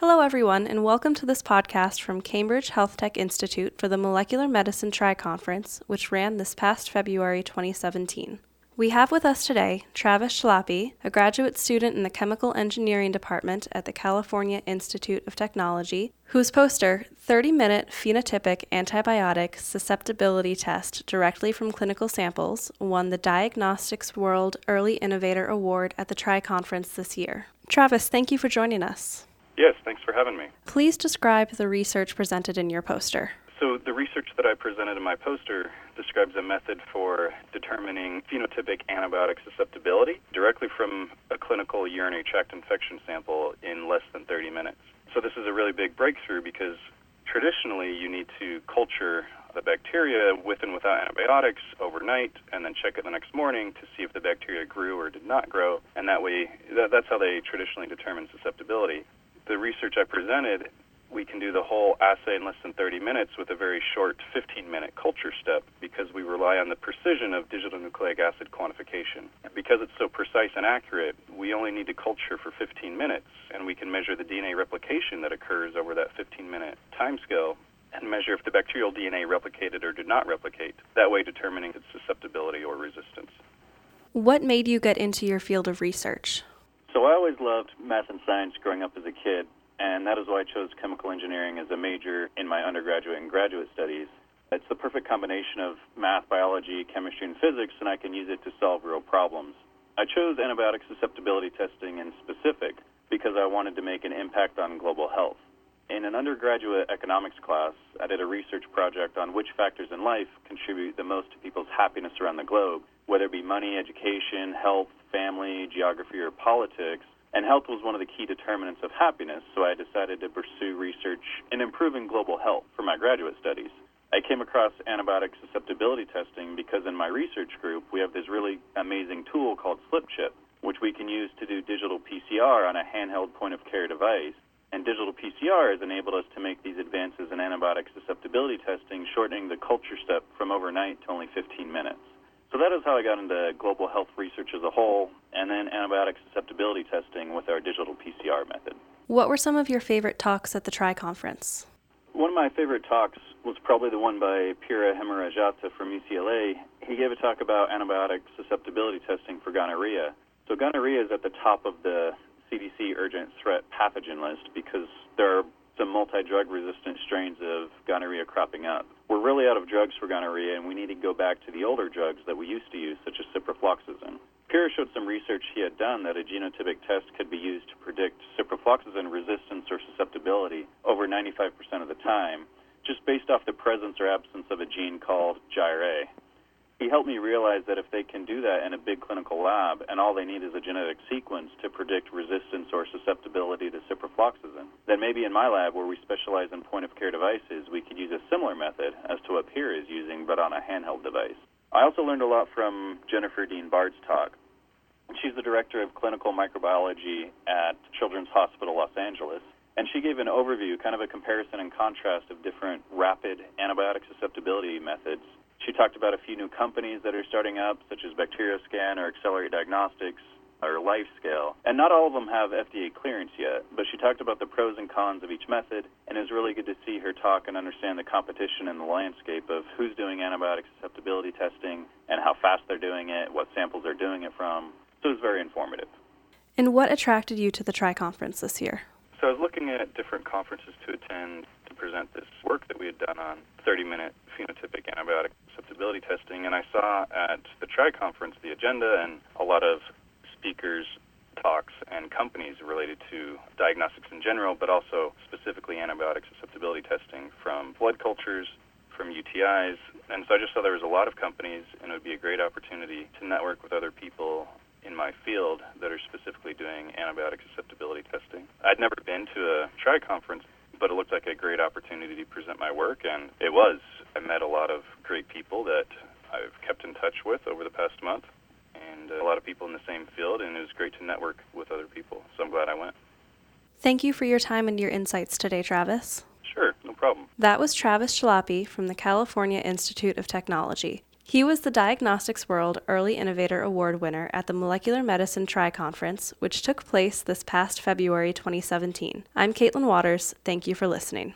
Hello, everyone, and welcome to this podcast from Cambridge Health Tech Institute for the Molecular Medicine Tri Conference, which ran this past February 2017. We have with us today Travis Schlappi, a graduate student in the Chemical Engineering Department at the California Institute of Technology, whose poster, 30 Minute Phenotypic Antibiotic Susceptibility Test Directly from Clinical Samples, won the Diagnostics World Early Innovator Award at the Tri Conference this year. Travis, thank you for joining us. Yes, thanks for having me. Please describe the research presented in your poster. So, the research that I presented in my poster describes a method for determining phenotypic antibiotic susceptibility directly from a clinical urinary tract infection sample in less than 30 minutes. So, this is a really big breakthrough because traditionally you need to culture the bacteria with and without antibiotics overnight and then check it the next morning to see if the bacteria grew or did not grow. And that way, that, that's how they traditionally determine susceptibility the research I presented, we can do the whole assay in less than 30 minutes with a very short 15 minute culture step because we rely on the precision of digital nucleic acid quantification. Because it's so precise and accurate, we only need to culture for 15 minutes and we can measure the DNA replication that occurs over that 15 minute time scale and measure if the bacterial DNA replicated or did not replicate, that way determining its susceptibility or resistance. What made you get into your field of research? So I always loved math and science growing up as a kid, and that is why I chose chemical engineering as a major in my undergraduate and graduate studies. It's the perfect combination of math, biology, chemistry, and physics, and I can use it to solve real problems. I chose antibiotic susceptibility testing in specific because I wanted to make an impact on global health. In an undergraduate economics class, I did a research project on which factors in life contribute the most to people's happiness around the globe, whether it be money, education, health, family, geography, or politics. And health was one of the key determinants of happiness, so I decided to pursue research in improving global health for my graduate studies. I came across antibiotic susceptibility testing because in my research group we have this really amazing tool called SlipChip, which we can use to do digital PCR on a handheld point of care device. And digital PCR has enabled us to make these advances in antibiotic susceptibility testing, shortening the culture step from overnight to only 15 minutes. So that is how I got into global health research as a whole, and then antibiotic susceptibility testing with our digital PCR method. What were some of your favorite talks at the Tri Conference? One of my favorite talks was probably the one by Pira Hemarajata from UCLA. He gave a talk about antibiotic susceptibility testing for gonorrhea. So gonorrhea is at the top of the CDC urgent threat pathogen list because there are some multi-drug resistant strains of gonorrhea cropping up. We're really out of drugs for gonorrhea, and we need to go back to the older drugs that we used to use, such as ciprofloxacin. Pierre showed some research he had done that a genotypic test could be used to predict ciprofloxacin resistance or susceptibility over 95% of the time, just based off the presence or absence of a gene called gyrA he helped me realize that if they can do that in a big clinical lab and all they need is a genetic sequence to predict resistance or susceptibility to ciprofloxacin, then maybe in my lab where we specialize in point of care devices, we could use a similar method as to what Pira is using but on a handheld device. I also learned a lot from Jennifer Dien Bard's talk. She's the director of clinical microbiology at Children's Hospital Los Angeles. And she gave an overview, kind of a comparison and contrast of different rapid antibiotic susceptibility methods she talked about a few new companies that are starting up, such as BacterioScan or Accelerate Diagnostics or LifeScale. And not all of them have FDA clearance yet, but she talked about the pros and cons of each method, and it was really good to see her talk and understand the competition in the landscape of who's doing antibiotic susceptibility testing and how fast they're doing it, what samples they're doing it from. So it was very informative. And what attracted you to the Tri Conference this year? So I was looking at different conferences to attend to present this work that we had done on 30 minute phenotypic antibiotic susceptibility testing, and I saw at the Tri conference the agenda and a lot of speakers, talks, and companies related to diagnostics in general, but also specifically antibiotic susceptibility testing from blood cultures, from UTIs. And so I just saw there was a lot of companies, and it would be a great opportunity to network with other people in my field that are specifically doing antibiotic susceptibility testing. I'd never been to a Tri conference, but it looked like a great opportunity to present my work, and it was. I met a lot of great people that I've kept in touch with over the past month, and uh, a lot of people in the same field, and it was great to network with other people. So I'm glad I went. Thank you for your time and your insights today, Travis. Sure, no problem. That was Travis Schlappi from the California Institute of Technology. He was the Diagnostics World Early Innovator Award winner at the Molecular Medicine Tri Conference, which took place this past February 2017. I'm Caitlin Waters. Thank you for listening.